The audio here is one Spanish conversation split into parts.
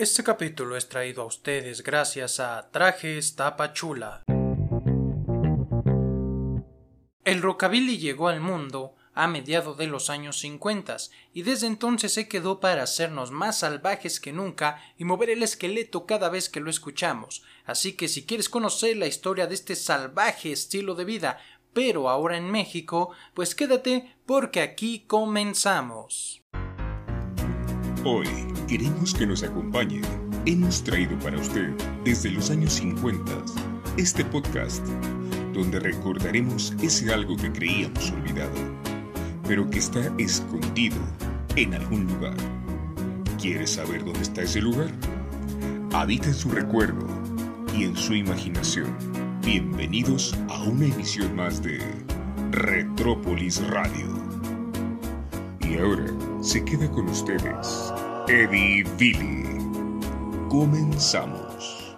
Este capítulo es traído a ustedes gracias a Trajes Tapachula. El rockabilly llegó al mundo a mediados de los años 50 y desde entonces se quedó para hacernos más salvajes que nunca y mover el esqueleto cada vez que lo escuchamos. Así que si quieres conocer la historia de este salvaje estilo de vida, pero ahora en México, pues quédate porque aquí comenzamos. Hoy queremos que nos acompañe. Hemos traído para usted desde los años 50 este podcast donde recordaremos ese algo que creíamos olvidado, pero que está escondido en algún lugar. ¿Quieres saber dónde está ese lugar? Habita en su recuerdo y en su imaginación. Bienvenidos a una emisión más de Retrópolis Radio. Y ahora se queda con ustedes Eddie Billy. Comenzamos.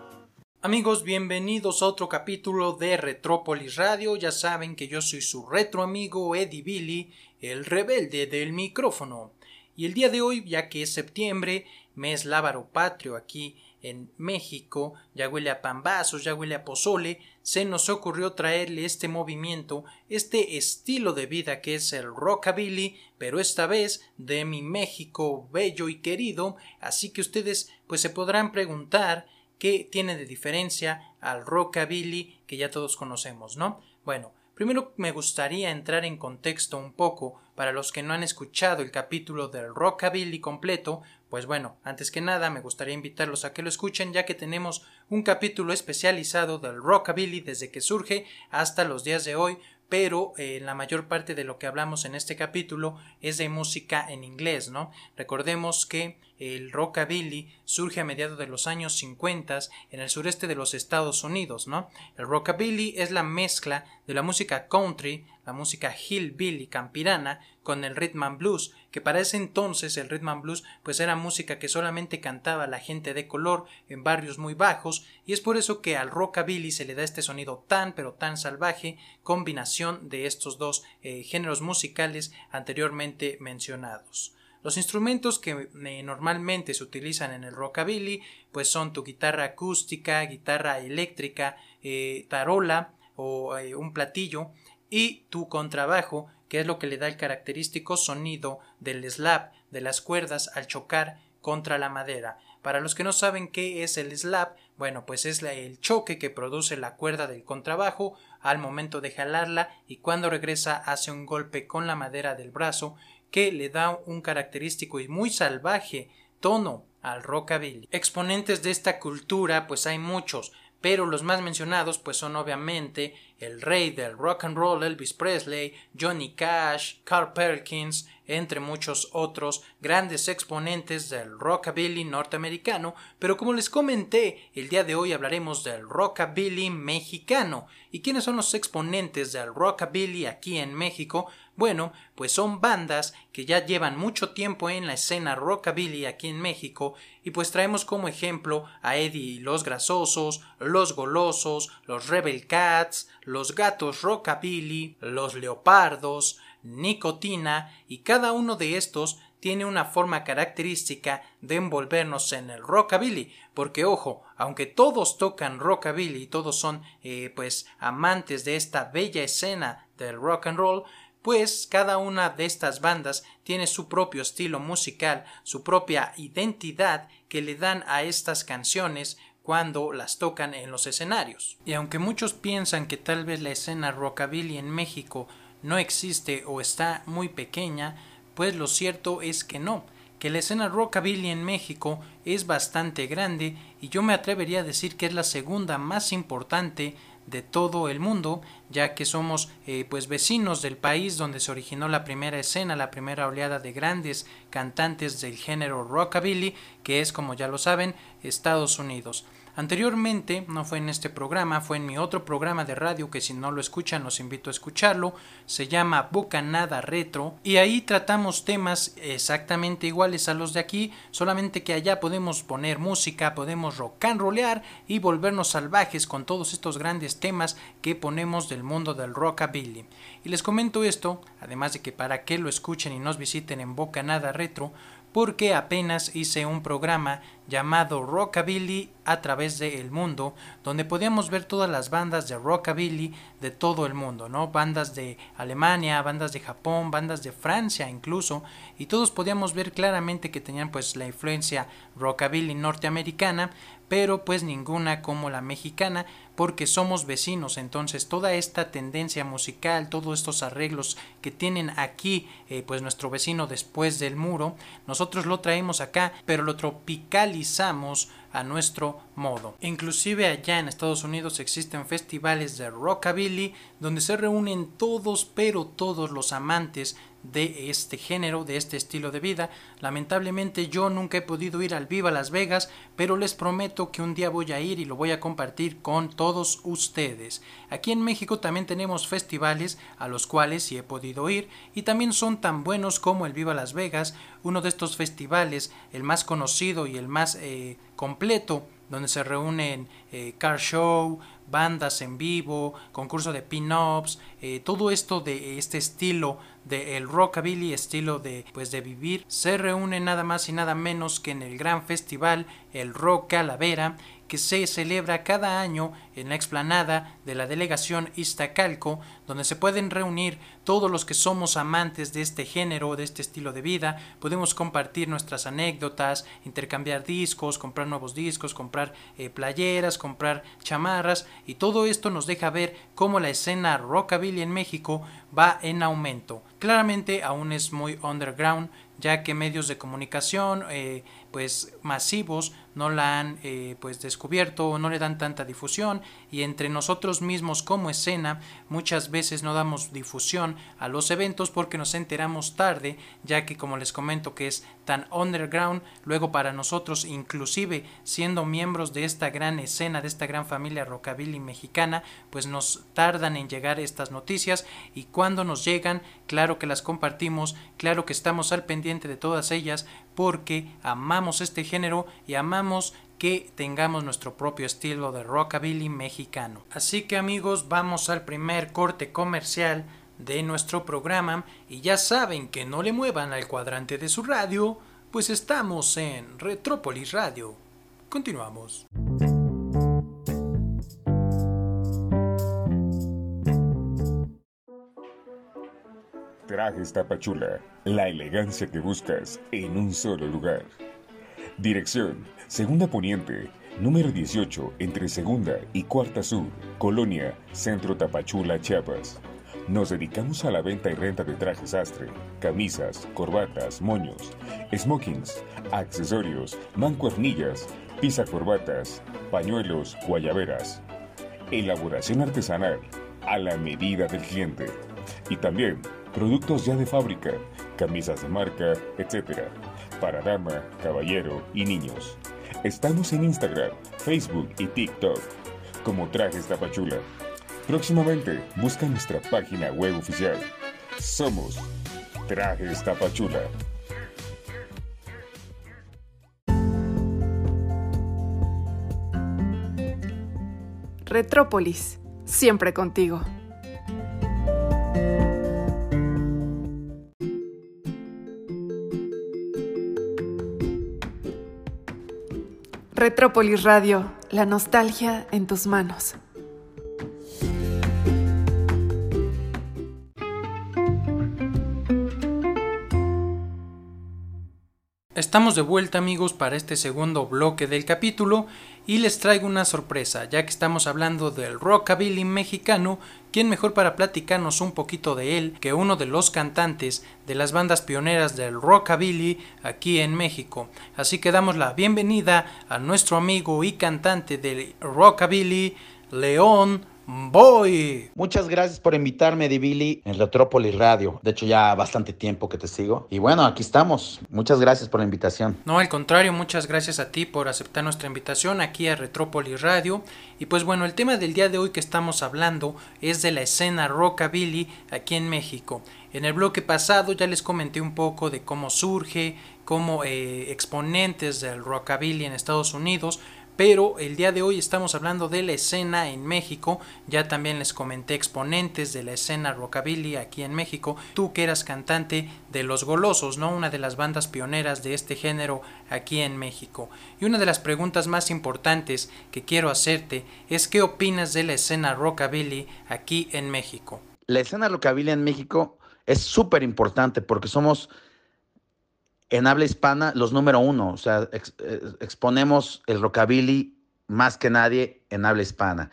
Amigos, bienvenidos a otro capítulo de Retrópolis Radio. Ya saben que yo soy su retro amigo Eddie Billy, el rebelde del micrófono. Y el día de hoy, ya que es septiembre, mes lábaro patrio aquí en México, ya huele a pambazos, ya huele a pozole, se nos ocurrió traerle este movimiento, este estilo de vida que es el rockabilly, pero esta vez de mi México bello y querido, así que ustedes pues se podrán preguntar qué tiene de diferencia al rockabilly que ya todos conocemos, ¿no? Bueno, Primero me gustaría entrar en contexto un poco para los que no han escuchado el capítulo del Rockabilly completo, pues bueno, antes que nada me gustaría invitarlos a que lo escuchen ya que tenemos un capítulo especializado del Rockabilly desde que surge hasta los días de hoy, pero eh, la mayor parte de lo que hablamos en este capítulo es de música en inglés, ¿no? Recordemos que el rockabilly surge a mediados de los años 50 en el sureste de los Estados Unidos, ¿no? El rockabilly es la mezcla de la música country, la música hillbilly campirana con el rhythm and blues, que para ese entonces el rhythm and blues pues era música que solamente cantaba la gente de color en barrios muy bajos y es por eso que al rockabilly se le da este sonido tan pero tan salvaje, combinación de estos dos eh, géneros musicales anteriormente mencionados. Los instrumentos que eh, normalmente se utilizan en el rockabilly pues son tu guitarra acústica, guitarra eléctrica, eh, tarola o un platillo y tu contrabajo que es lo que le da el característico sonido del slap de las cuerdas al chocar contra la madera. Para los que no saben qué es el slap, bueno, pues es el choque que produce la cuerda del contrabajo al momento de jalarla y cuando regresa hace un golpe con la madera del brazo que le da un característico y muy salvaje tono al rockabilly. Exponentes de esta cultura pues hay muchos, pero los más mencionados pues son obviamente el rey del rock and roll Elvis Presley, Johnny Cash, Carl Perkins, entre muchos otros grandes exponentes del rockabilly norteamericano, pero como les comenté, el día de hoy hablaremos del rockabilly mexicano. ¿Y quiénes son los exponentes del rockabilly aquí en México? Bueno, pues son bandas que ya llevan mucho tiempo en la escena rockabilly aquí en México y pues traemos como ejemplo a Eddie y los Grasosos, los Golosos, los Rebel Cats, los Gatos Rockabilly, los Leopardos, Nicotina y cada uno de estos tiene una forma característica de envolvernos en el rockabilly, porque ojo, aunque todos tocan rockabilly y todos son eh, pues amantes de esta bella escena del rock and roll, pues cada una de estas bandas tiene su propio estilo musical, su propia identidad que le dan a estas canciones cuando las tocan en los escenarios. Y aunque muchos piensan que tal vez la escena rockabilly en México no existe o está muy pequeña, pues lo cierto es que no, que la escena rockabilly en México es bastante grande y yo me atrevería a decir que es la segunda más importante de todo el mundo, ya que somos eh, pues vecinos del país donde se originó la primera escena, la primera oleada de grandes cantantes del género rockabilly, que es como ya lo saben, Estados Unidos. Anteriormente, no fue en este programa, fue en mi otro programa de radio que si no lo escuchan los invito a escucharlo, se llama Bocanada Retro y ahí tratamos temas exactamente iguales a los de aquí, solamente que allá podemos poner música, podemos rock and rollear y volvernos salvajes con todos estos grandes temas que ponemos del mundo del rockabilly. Y les comento esto, además de que para que lo escuchen y nos visiten en Bocanada Retro, porque apenas hice un programa llamado Rockabilly a través del mundo, donde podíamos ver todas las bandas de rockabilly de todo el mundo, ¿no? Bandas de Alemania, bandas de Japón, bandas de Francia incluso, y todos podíamos ver claramente que tenían pues la influencia rockabilly norteamericana, pero pues ninguna como la mexicana, porque somos vecinos, entonces toda esta tendencia musical, todos estos arreglos que tienen aquí eh, pues nuestro vecino después del muro, nosotros lo traemos acá, pero lo tropicalizamos a nuestro modo. Inclusive allá en Estados Unidos existen festivales de rockabilly donde se reúnen todos, pero todos los amantes de este género, de este estilo de vida. Lamentablemente yo nunca he podido ir al Viva Las Vegas, pero les prometo que un día voy a ir y lo voy a compartir con todos ustedes. Aquí en México también tenemos festivales a los cuales sí he podido ir y también son tan buenos como el Viva Las Vegas, uno de estos festivales, el más conocido y el más eh, completo, donde se reúnen eh, car show, bandas en vivo, concurso de pin-ups, eh, todo esto de este estilo de el rockabilly, estilo de pues de vivir, se reúne nada más y nada menos que en el gran festival el Rock Calavera que se celebra cada año en la explanada de la delegación Iztacalco, donde se pueden reunir todos los que somos amantes de este género, de este estilo de vida, podemos compartir nuestras anécdotas, intercambiar discos, comprar nuevos discos, comprar eh, playeras, comprar chamarras, y todo esto nos deja ver cómo la escena rockabilly en México va en aumento. Claramente aún es muy underground, ya que medios de comunicación eh, pues masivos no la han eh, pues descubierto o no le dan tanta difusión y entre nosotros mismos como escena muchas veces no damos difusión a los eventos porque nos enteramos tarde ya que como les comento que es tan underground luego para nosotros inclusive siendo miembros de esta gran escena de esta gran familia rockabilly mexicana pues nos tardan en llegar estas noticias y cuando nos llegan claro que las compartimos claro que estamos al pendiente de todas ellas porque amamos este género y amamos que tengamos nuestro propio estilo de rockabilly mexicano. Así que amigos, vamos al primer corte comercial de nuestro programa y ya saben que no le muevan al cuadrante de su radio, pues estamos en Retrópolis Radio. Continuamos. Trajes Tapachula, la elegancia que buscas en un solo lugar. Dirección, Segunda Poniente, número 18, entre Segunda y Cuarta Sur, Colonia, Centro Tapachula, Chiapas. Nos dedicamos a la venta y renta de trajes sastre, camisas, corbatas, moños, smokings, accesorios, mancuernillas, pisa corbatas, pañuelos, guayaberas. Elaboración artesanal, a la medida del cliente. Y también productos ya de fábrica, camisas de marca, etc. Para dama, caballero y niños. Estamos en Instagram, Facebook y TikTok como Trajes Tapachula. Próximamente busca nuestra página web oficial. Somos Trajes Tapachula. Retrópolis, siempre contigo. Retrópolis Radio, la nostalgia en tus manos. Estamos de vuelta amigos para este segundo bloque del capítulo y les traigo una sorpresa, ya que estamos hablando del rockabilly mexicano, ¿quién mejor para platicarnos un poquito de él que uno de los cantantes de las bandas pioneras del rockabilly aquí en México? Así que damos la bienvenida a nuestro amigo y cantante del rockabilly, León Voy. Muchas gracias por invitarme, Divili, en Retrópolis Radio. De hecho, ya bastante tiempo que te sigo. Y bueno, aquí estamos. Muchas gracias por la invitación. No, al contrario, muchas gracias a ti por aceptar nuestra invitación aquí a Retrópolis Radio. Y pues bueno, el tema del día de hoy que estamos hablando es de la escena rockabilly aquí en México. En el bloque pasado ya les comenté un poco de cómo surge, como eh, exponentes del rockabilly en Estados Unidos, pero el día de hoy estamos hablando de la escena en México. Ya también les comenté exponentes de la escena rockabilly aquí en México. Tú que eras cantante de Los Golosos, ¿no? Una de las bandas pioneras de este género aquí en México. Y una de las preguntas más importantes que quiero hacerte es ¿qué opinas de la escena rockabilly aquí en México? La escena rockabilly en México es súper importante porque somos en habla hispana los número uno, o sea, eh, exponemos el rockabilly más que nadie en habla hispana,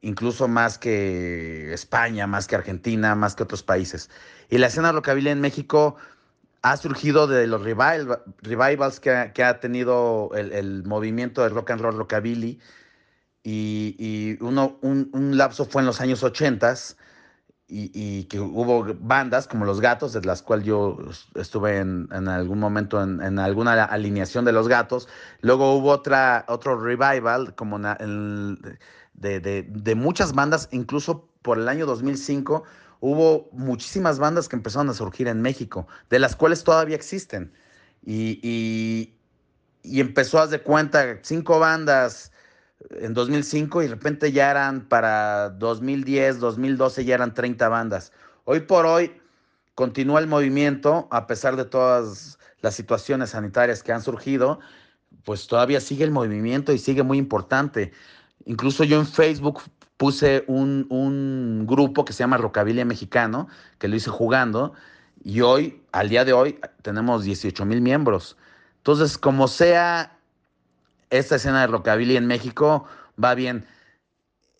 incluso más que España, más que Argentina, más que otros países. Y la escena rockabilly en México ha surgido de los revivals que, ha tenido el, movimiento de rock and roll rockabilly. Y, uno, un, un, lapso fue en los años 80 y, que hubo bandas como Los Gatos, de las cuales yo estuve en, algún momento en, alguna alineación de Los Gatos. Luego hubo otra, otro revival como de, de, muchas bandas, incluso por el año 2005 hubo muchísimas bandas que empezaron a surgir en México, de las cuales todavía existen. Y, y, y empezó a de cuenta cinco bandas en 2005 y de repente ya eran para 2010, 2012 ya eran 30 bandas. Hoy por hoy continúa el movimiento a pesar de todas las situaciones sanitarias que han surgido, pues todavía sigue el movimiento y sigue muy importante. Incluso yo en Facebook puse un, un grupo que se llama Rocabilia Mexicano, que lo hice jugando, y hoy, al día de hoy, tenemos 18 mil miembros. Entonces, como sea esta escena de rockabilly en México va bien.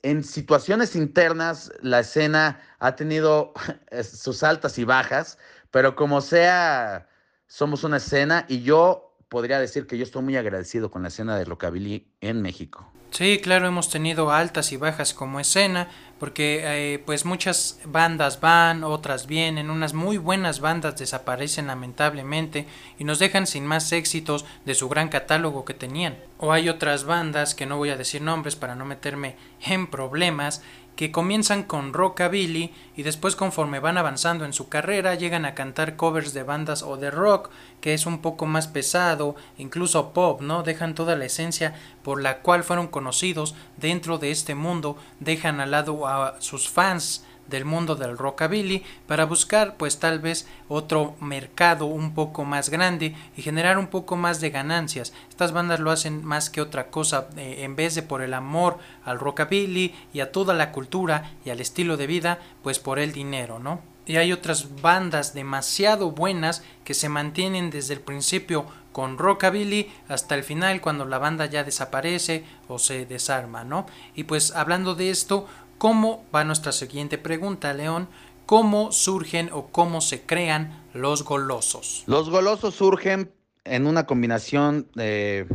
En situaciones internas, la escena ha tenido sus altas y bajas, pero como sea, somos una escena y yo podría decir que yo estoy muy agradecido con la escena de rockabilly en México. Sí, claro, hemos tenido altas y bajas como escena, porque eh, pues muchas bandas van, otras vienen, unas muy buenas bandas desaparecen lamentablemente y nos dejan sin más éxitos de su gran catálogo que tenían. O hay otras bandas que no voy a decir nombres para no meterme en problemas que comienzan con rockabilly y después conforme van avanzando en su carrera llegan a cantar covers de bandas o de rock que es un poco más pesado, incluso pop, ¿no? Dejan toda la esencia por la cual fueron conocidos dentro de este mundo, dejan al lado a sus fans del mundo del rockabilly para buscar pues tal vez otro mercado un poco más grande y generar un poco más de ganancias. Estas bandas lo hacen más que otra cosa eh, en vez de por el amor al rockabilly y a toda la cultura y al estilo de vida pues por el dinero, ¿no? Y hay otras bandas demasiado buenas que se mantienen desde el principio con rockabilly hasta el final cuando la banda ya desaparece o se desarma, ¿no? Y pues hablando de esto, ¿Cómo va nuestra siguiente pregunta, León? ¿Cómo surgen o cómo se crean los golosos? Los golosos surgen en una combinación de,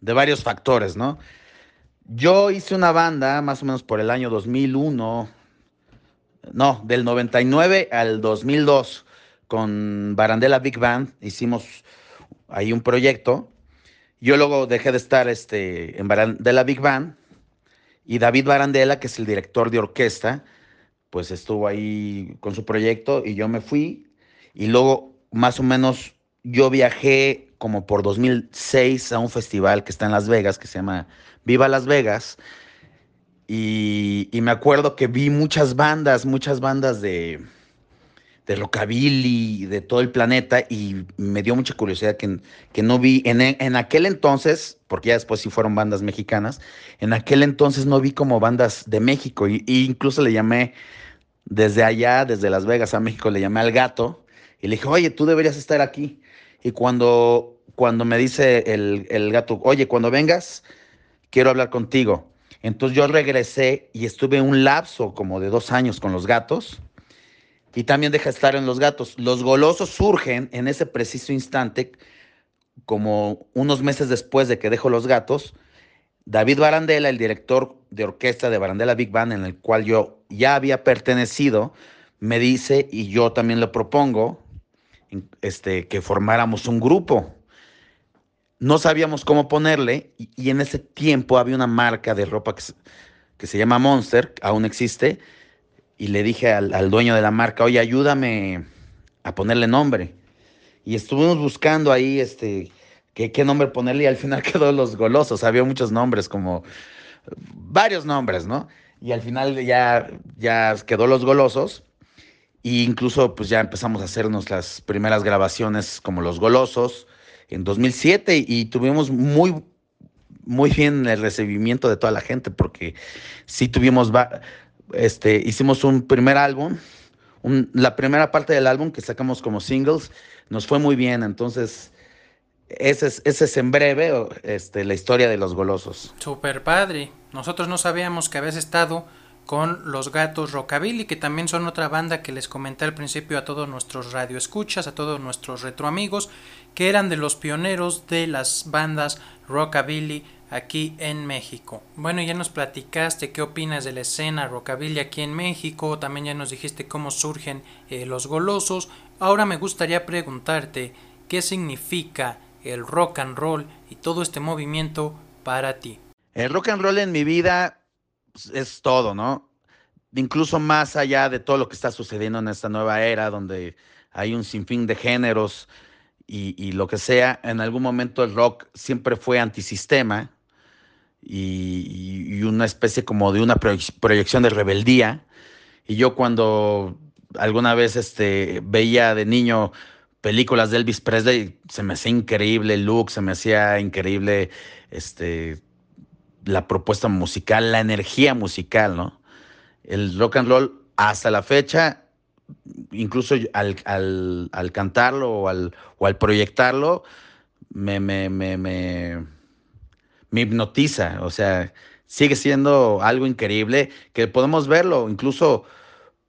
varios factores, ¿no? Yo hice una banda más o menos por el año 2001, no, del 99 al 2002, con Barandela Big Band, hicimos ahí un proyecto. Yo luego dejé de estar este, en Barandela Big Band y David Barandela, que es el director de orquesta, pues estuvo ahí con su proyecto y yo me fui. Y luego, más o menos, yo viajé como por 2006 a un festival que está en Las Vegas, que se llama Viva Las Vegas. Y, y me acuerdo que vi muchas bandas, muchas bandas de, de rockabilly, de todo el planeta, y me dio mucha curiosidad que, que no vi, en, en, aquel entonces, porque ya después sí fueron bandas mexicanas, en aquel entonces no vi como bandas de México, y, incluso le llamé desde allá, desde Las Vegas a México, le llamé al gato, y le dije, oye, tú deberías estar aquí. Y cuando, cuando me dice el, el gato, oye, cuando vengas, quiero hablar contigo. Entonces yo regresé y estuve un lapso como de dos años con los gatos y también deja estar en los gatos. Los golosos surgen en ese preciso instante, como unos meses después de que dejo los gatos. David Barandela, el director de orquesta de Barandela Big Band, en el cual yo ya había pertenecido, me dice, y yo también le propongo, este, que formáramos un grupo. No sabíamos cómo ponerle, y, en ese tiempo había una marca de ropa que que se llama Monster, aún existe, y le dije al, dueño de la marca, oye, ayúdame a ponerle nombre. Y estuvimos buscando ahí este, qué, qué nombre ponerle y al final quedó Los Golosos. Había muchos nombres, como varios nombres, ¿no? Y al final ya, ya quedó Los Golosos. E incluso pues ya empezamos a hacernos las primeras grabaciones como Los Golosos en 2007 y tuvimos muy, muy bien el recibimiento de toda la gente porque sí tuvimos, este, hicimos un primer álbum, la primera parte del álbum que sacamos como singles, nos fue muy bien, entonces ese es, en breve este, la historia de los golosos. Super padre, nosotros no sabíamos que habías estado con los gatos Rockabilly, que también son otra banda que les comenté al principio a todos nuestros radioescuchas, a todos nuestros retroamigos, que eran de los pioneros de las bandas Rockabilly aquí en México. Bueno, ya nos platicaste qué opinas de la escena Rockabilly aquí en México, también ya nos dijiste cómo surgen eh, los golosos. Ahora me gustaría preguntarte qué significa el rock and roll y todo este movimiento para ti. El rock and roll en mi vida es todo, ¿no? Incluso más allá de todo lo que está sucediendo en esta nueva era, donde hay un sinfín de géneros y, lo que sea, en algún momento el rock siempre fue antisistema y, y una especie como de una proyección de rebeldía. Y yo cuando alguna vez este, veía de niño películas de Elvis Presley, se me hacía increíble el look, se me hacía increíble este, la propuesta musical, la energía musical, ¿no? El rock and roll hasta la fecha, incluso al, cantarlo o al, o al proyectarlo, me, me, hipnotiza, o sea, sigue siendo algo increíble que podemos verlo, incluso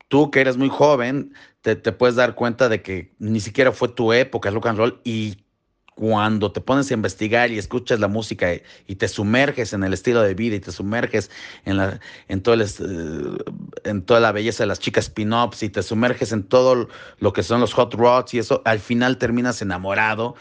tú que eres muy joven, te, te, puedes dar cuenta de que ni siquiera fue tu época el rock and roll y cuando te pones a investigar y escuchas la música y, te sumerges en el estilo de vida y te sumerges en, la, en, todo eh, en toda la belleza de las chicas pin-ups y te sumerges en todo lo que son los hot rods y eso, al final terminas enamorado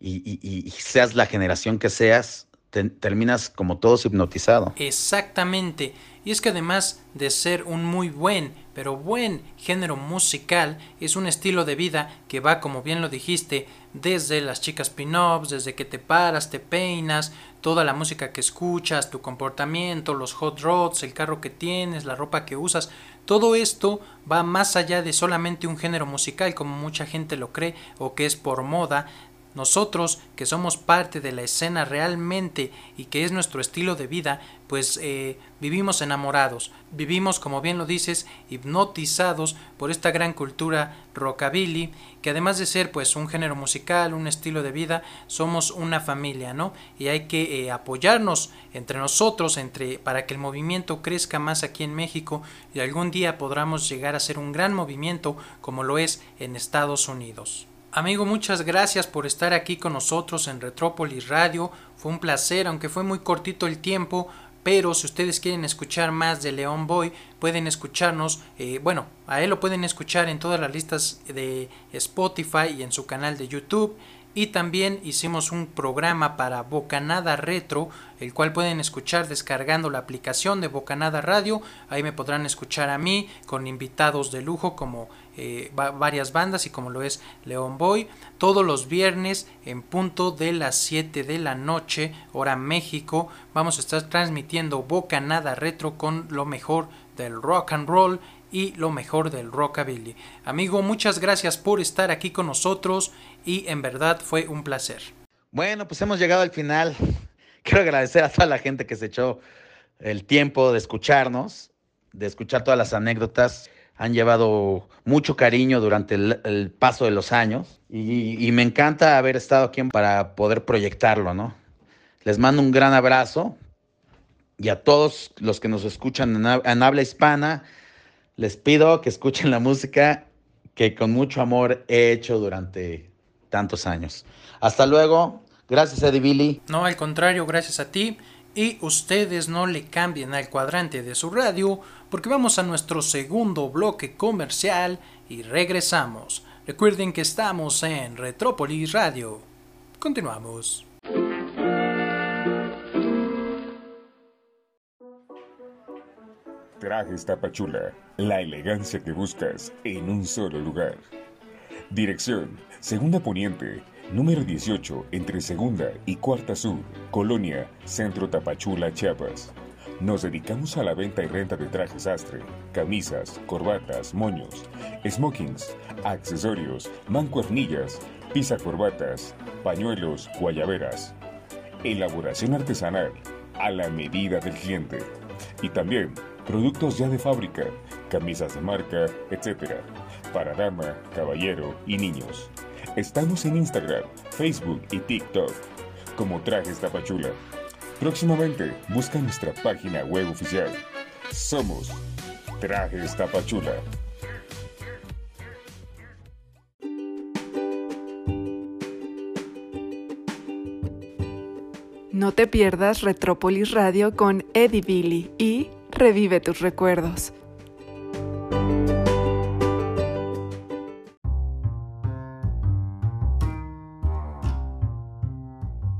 y, seas la generación que seas, terminas como todos hipnotizado. Exactamente. Y es que además de ser un muy buen, pero buen género musical, es un estilo de vida que va, como bien lo dijiste, desde las chicas pin-ups, desde que te paras, te peinas, toda la música que escuchas, tu comportamiento, los hot rods, el carro que tienes, la ropa que usas, todo esto va más allá de solamente un género musical como mucha gente lo cree o que es por moda, nosotros, que somos parte de la escena realmente y que es nuestro estilo de vida, pues eh, vivimos enamorados, vivimos, como bien lo dices, hipnotizados por esta gran cultura rockabilly, que además de ser pues un género musical, un estilo de vida, somos una familia, ¿no? Y hay que eh, apoyarnos entre nosotros, entre, para que el movimiento crezca más aquí en México y algún día podamos llegar a ser un gran movimiento como lo es en Estados Unidos. Amigo, muchas gracias por estar aquí con nosotros en Retrópolis Radio. Fue un placer, aunque fue muy cortito el tiempo, pero si ustedes quieren escuchar más de León Boy, pueden escucharnos, eh, bueno, a él lo pueden escuchar en todas las listas de Spotify y en su canal de YouTube. Y también hicimos un programa para Bocanada Retro, el cual pueden escuchar descargando la aplicación de Bocanada Radio. Ahí me podrán escuchar a mí con invitados de lujo como eh, varias bandas y como lo es León Boy. Todos los viernes en punto de las 7 de la noche, hora México, vamos a estar transmitiendo Bocanada Retro con lo mejor del rock and roll y lo mejor del rockabilly. Amigo, muchas gracias por estar aquí con nosotros y en verdad fue un placer. Bueno, pues hemos llegado al final. Quiero agradecer a toda la gente que se echó el tiempo de escucharnos, de escuchar todas las anécdotas han llevado mucho cariño durante el, paso de los años y, me encanta haber estado aquí para poder proyectarlo, ¿no? Les mando un gran abrazo y a todos los que nos escuchan en, habla hispana, les pido que escuchen la música que con mucho amor he hecho durante tantos años. Hasta luego. Gracias, Eddie Billy. No, al contrario, gracias a ti. Y ustedes no le cambien al cuadrante de su radio porque vamos a nuestro segundo bloque comercial y regresamos. Recuerden que estamos en Retrópolis Radio. Continuamos. Trajes Tapachula, la elegancia que buscas en un solo lugar. Dirección, Segunda Poniente, número 18, entre Segunda y Cuarta Sur, Colonia, Centro Tapachula, Chiapas. Nos dedicamos a la venta y renta de trajes astre, camisas, corbatas, moños, smokings, accesorios, mancuernillas, corbatas, pañuelos, guayaberas. Elaboración artesanal a la medida del cliente. Y también productos ya de fábrica, camisas de marca, etc. Para dama, caballero y niños. Estamos en Instagram, Facebook y TikTok como Trajes Tapachula. Próximamente busca nuestra página web oficial. Somos Trajes Tapachula. No te pierdas Retrópolis Radio con Eddie Billy y revive tus recuerdos.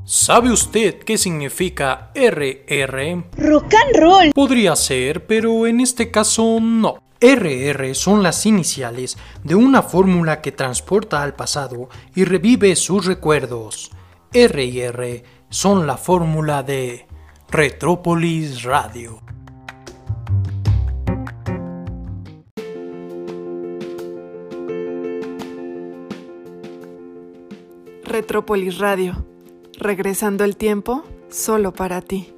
¿Sabe usted qué significa RR? Rock and roll. Podría ser, pero en este caso no. RR son las iniciales de una fórmula que transporta al pasado y revive sus recuerdos. R y R son la fórmula de Retrópolis Radio. Retrópolis Radio. Regresando el tiempo solo para ti.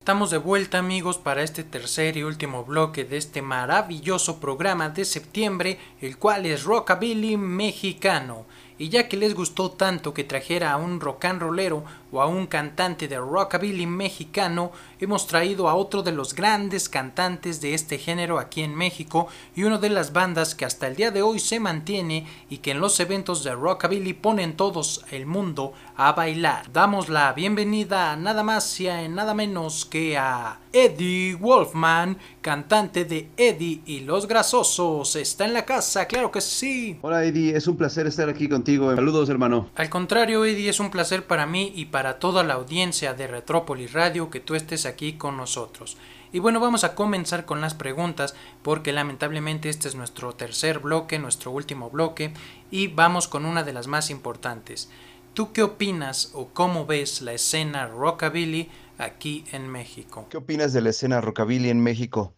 Estamos de vuelta amigos para este tercer y último bloque de este maravilloso programa de septiembre, el cual es Rockabilly Mexicano. Y ya que les gustó tanto que trajera a un rock and rollero o a un cantante de rockabilly mexicano, hemos traído a otro de los grandes cantantes de este género aquí en México y una de las bandas que hasta el día de hoy se mantiene y que en los eventos de rockabilly ponen todos el mundo a bailar. Damos la bienvenida a nada más y a nada menos que a Eddie Wolfman, cantante de Eddie y los Grasosos. Está en la casa, claro que sí. Hola Eddie, es un placer estar aquí contigo. Saludos hermano. Al contrario Eddie, es un placer para mí y para toda la audiencia de Retrópolis Radio que tú estés aquí con nosotros. Y bueno, vamos a comenzar con las preguntas porque lamentablemente este es nuestro tercer bloque, nuestro último bloque y vamos con una de las más importantes. ¿Tú qué opinas o cómo ves la escena rockabilly aquí en México? ¿Qué opinas de la escena rockabilly en México?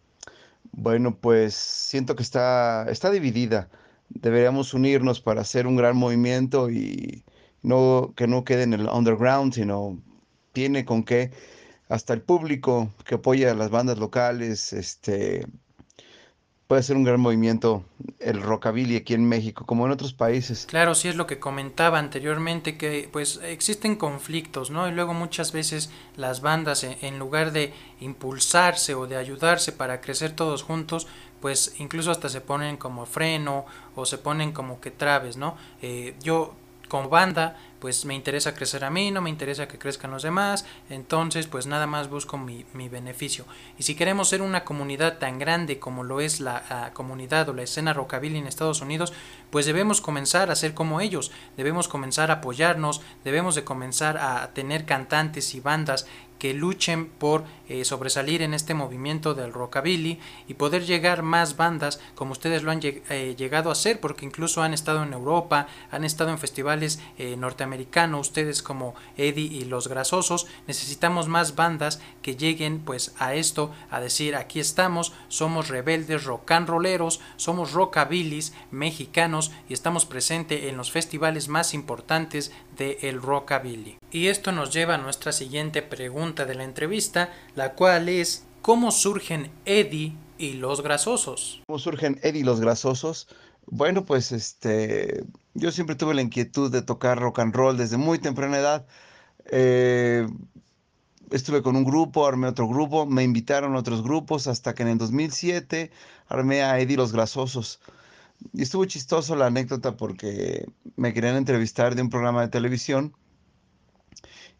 Bueno, pues siento que está, está dividida. Deberíamos unirnos para hacer un gran movimiento y no, que no quede en el underground, sino tiene con qué hasta el público que apoya a las bandas locales, este, puede ser un gran movimiento el rockabilly aquí en México, como en otros países. Claro, sí es lo que comentaba anteriormente, que pues existen conflictos, ¿no? Y luego muchas veces las bandas, e, en lugar de impulsarse o de ayudarse para crecer todos juntos, pues incluso hasta se ponen como freno o se ponen como que traves, ¿no? Eh, yo como banda, pues me interesa crecer a mí, no me interesa que crezcan los demás, entonces pues nada más busco mi, mi beneficio. Y si queremos ser una comunidad tan grande como lo es la uh, comunidad o la escena rockabilly en Estados Unidos, pues debemos comenzar a ser como ellos, debemos comenzar a apoyarnos, debemos de comenzar a tener cantantes y bandas que luchen por eh, sobresalir en este movimiento del rockabilly y poder llegar más bandas como ustedes lo han eh, llegado a hacer porque incluso han estado en Europa, han estado en festivales eh, norteamericanos, ustedes como Eddie y los Grasosos, necesitamos más bandas que lleguen pues a esto, a decir aquí estamos, somos rebeldes rock and rolleros, somos rockabillys mexicanos y estamos presentes en los festivales más importantes del el rockabilly. Y esto nos lleva a nuestra siguiente pregunta de la entrevista, la cual es ¿cómo surgen Eddie y los grasosos? ¿Cómo surgen Eddie y los grasosos? Bueno, pues este, yo siempre tuve la inquietud de tocar rock and roll desde muy temprana edad. Eh, estuve con un grupo, armé otro grupo, me invitaron a otros grupos hasta que en el 2007 armé a Eddie los Grasosos. Y estuvo chistoso la anécdota porque me querían entrevistar de un programa de televisión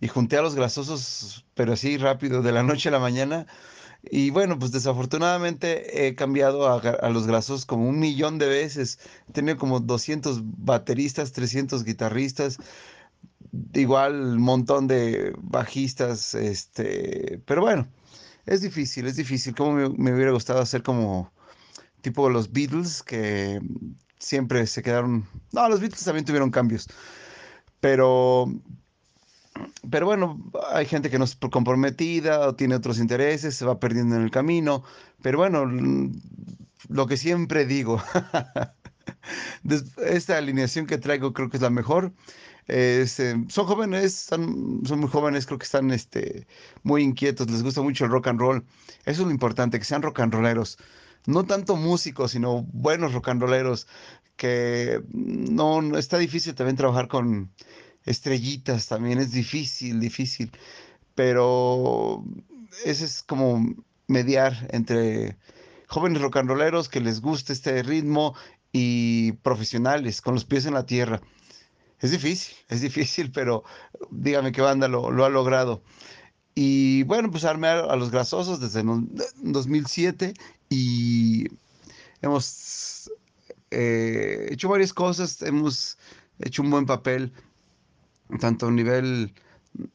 y junté a los grasosos, pero así rápido, de la noche a la mañana. Y bueno, pues desafortunadamente he cambiado a, a, los grasos como un millón de veces. He tenido como 200 bateristas, 300 guitarristas, igual un montón de bajistas, este, pero bueno, es difícil, es difícil. Como me, me hubiera gustado hacer como tipo los Beatles, que siempre se quedaron... No, los Beatles también tuvieron cambios, pero pero bueno, hay gente que no es comprometida o tiene otros intereses, se va perdiendo en el camino. Pero bueno, lo que siempre digo, esta alineación que traigo creo que es la mejor. Este, son jóvenes, son, muy jóvenes, creo que están este, muy inquietos, les gusta mucho el rock and roll. Eso es lo importante, que sean rock and rolleros. No tanto músicos, sino buenos rock and rolleros, que no, no está difícil también trabajar con estrellitas también es difícil, difícil, pero ese es como mediar entre jóvenes rock and rolleros que les guste este ritmo y profesionales con los pies en la tierra. Es difícil, es difícil, pero dígame qué banda lo, ha logrado. Y bueno, pues armé a, los grasosos desde 2007 y hemos eh, hecho varias cosas, hemos hecho un buen papel tanto a nivel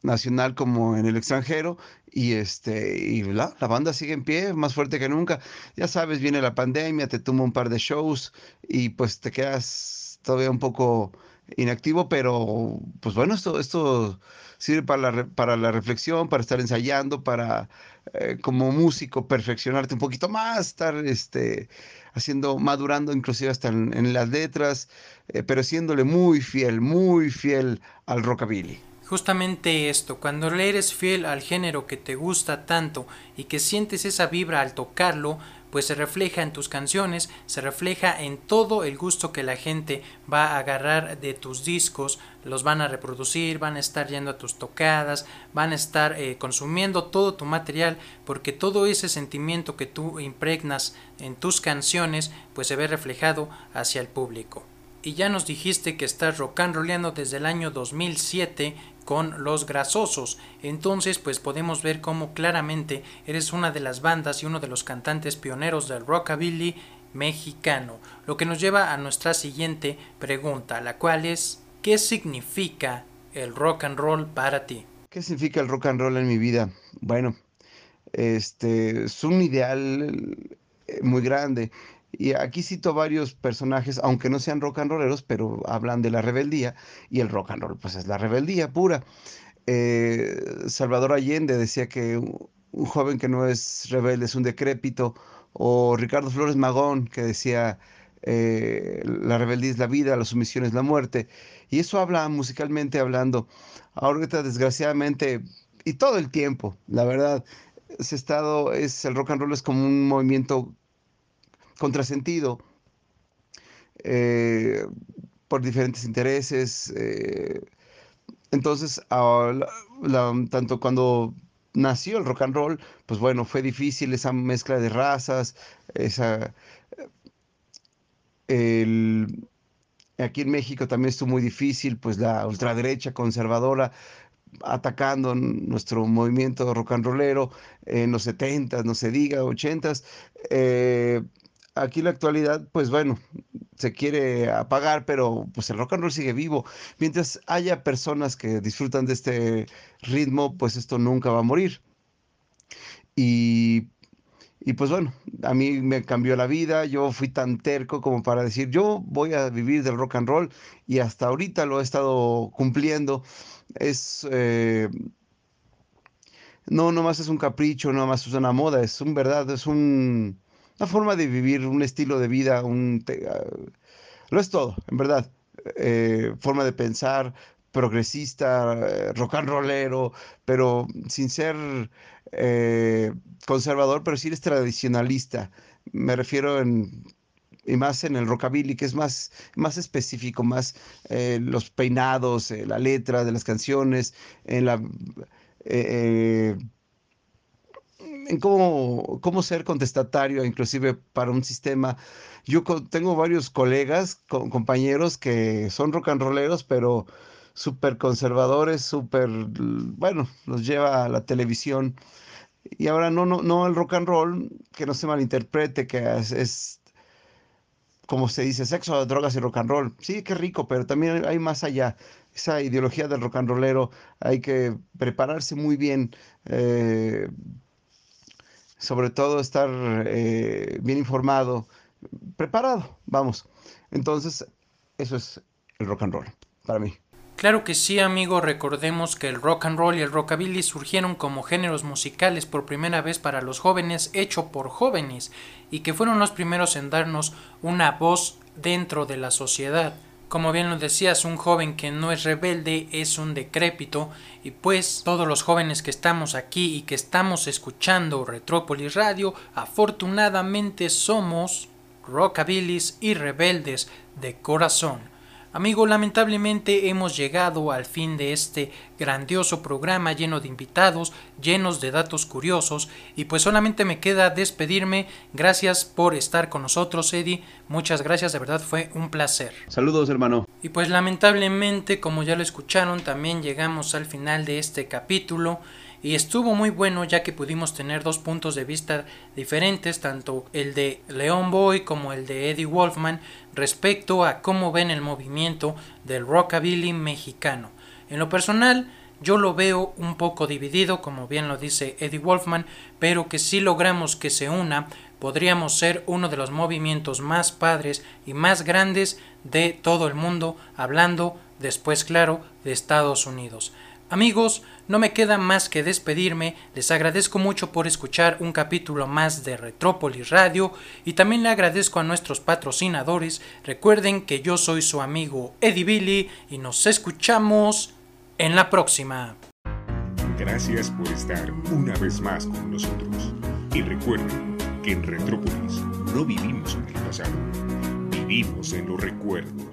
nacional como en el extranjero y este y la, la, banda sigue en pie más fuerte que nunca. Ya sabes viene la pandemia te tumba un par de shows y pues te quedas todavía un poco inactivo pero pues bueno esto esto sirve para la, para la reflexión para estar ensayando para eh, como músico perfeccionarte un poquito más estar este haciendo madurando inclusive hasta en, las letras eh, pero siéndole muy fiel muy fiel al rockabilly. Justamente esto, cuando le eres fiel al género que te gusta tanto y que sientes esa vibra al tocarlo, pues se refleja en tus canciones, se refleja en todo el gusto que la gente va a agarrar de tus discos, los van a reproducir, van a estar yendo a tus tocadas, van a estar eh, consumiendo todo tu material, porque todo ese sentimiento que tú impregnas en tus canciones, pues se ve reflejado hacia el público. Y ya nos dijiste que estás rock and rollando desde el año 2007 con Los Grasosos. Entonces, pues podemos ver cómo claramente eres una de las bandas y uno de los cantantes pioneros del rockabilly mexicano. Lo que nos lleva a nuestra siguiente pregunta, la cual es ¿qué significa el rock and roll para ti? ¿Qué significa el rock and roll en mi vida? Bueno, este es un ideal eh, muy grande. Y aquí cito varios personajes, aunque no sean rock and rolleros, pero hablan de la rebeldía, y el rock and roll, pues es la rebeldía pura. Eh, Salvador Allende decía que un, joven que no es rebelde es un decrépito, o Ricardo Flores Magón, que decía eh, la rebeldía es la vida, la sumisión es la muerte. Y eso habla musicalmente hablando. Ahorita, desgraciadamente, y todo el tiempo, la verdad, ese estado es el rock and roll es como un movimiento contrasentido eh, por diferentes intereses. Eh, entonces, tanto cuando nació el rock and roll, pues bueno, fue difícil esa mezcla de razas, esa... aquí en México también estuvo muy difícil, pues la ultraderecha conservadora atacando nuestro movimiento rock and rollero en los 70 no se diga, 80s. Eh, aquí en la actualidad, pues bueno, se quiere apagar, pero pues el rock and roll sigue vivo. Mientras haya personas que disfrutan de este ritmo, pues esto nunca va a morir. Y, y pues bueno, a mí me cambió la vida, yo fui tan terco como para decir, yo voy a vivir del rock and roll y hasta ahorita lo he estado cumpliendo. Es... Eh, no, más es un capricho, no más es una moda, es un verdad, es un una forma de vivir, un estilo de vida, un... Ah, lo es todo, en verdad. Eh, forma de pensar progresista, eh, rock and rollero, pero sin ser eh, conservador, pero sí eres tradicionalista. Me refiero en y más en el rockabilly, que es más, más específico, más los peinados, la letra de las canciones, en la en cómo, cómo ser contestatario, inclusive para un sistema. Yo tengo varios colegas, compañeros que son rock and rolleros, pero súper conservadores, súper, bueno, los lleva a la televisión. Y ahora no, no, no el rock and roll, que no se malinterprete, que es, como se dice, sexo, drogas y rock and roll. Sí, qué rico, pero también hay más allá. Esa ideología del rock and rollero hay que prepararse muy bien. Eh, sobre todo estar eh, bien informado, preparado, vamos. Entonces, eso es el rock and roll para mí. Claro que sí, amigo, recordemos que el rock and roll y el rockabilly surgieron como géneros musicales por primera vez para los jóvenes, hecho por jóvenes, y que fueron los primeros en darnos una voz dentro de la sociedad. Como bien lo decías, un joven que no es rebelde es un decrépito y pues todos los jóvenes que estamos aquí y que estamos escuchando Retrópolis Radio, afortunadamente somos rockabilis y rebeldes de corazón. Amigo, lamentablemente hemos llegado al fin de este grandioso programa lleno de invitados, llenos de datos curiosos, y pues solamente me queda despedirme. Gracias por estar con nosotros, Eddie. Muchas gracias, de verdad fue un placer. Saludos, hermano. Y pues lamentablemente, como ya lo escucharon, también llegamos al final de este capítulo y estuvo muy bueno ya que pudimos tener dos puntos de vista diferentes, tanto el de Leon Boy como el de Eddie Wolfman, respecto a cómo ven el movimiento del rockabilly mexicano. En lo personal, yo lo veo un poco dividido, como bien lo dice Eddie Wolfman, pero que si logramos que se una, podríamos ser uno de los movimientos más padres y más grandes de todo el mundo, hablando después, claro, de Estados Unidos. Amigos, no me queda más que despedirme, les agradezco mucho por escuchar un capítulo más de Retrópolis Radio y también le agradezco a nuestros patrocinadores. Recuerden que yo soy su amigo Eddie Billy y nos escuchamos en la próxima. Gracias por estar una vez más con nosotros. Y recuerden que en Retrópolis no vivimos en el pasado, vivimos en los recuerdos.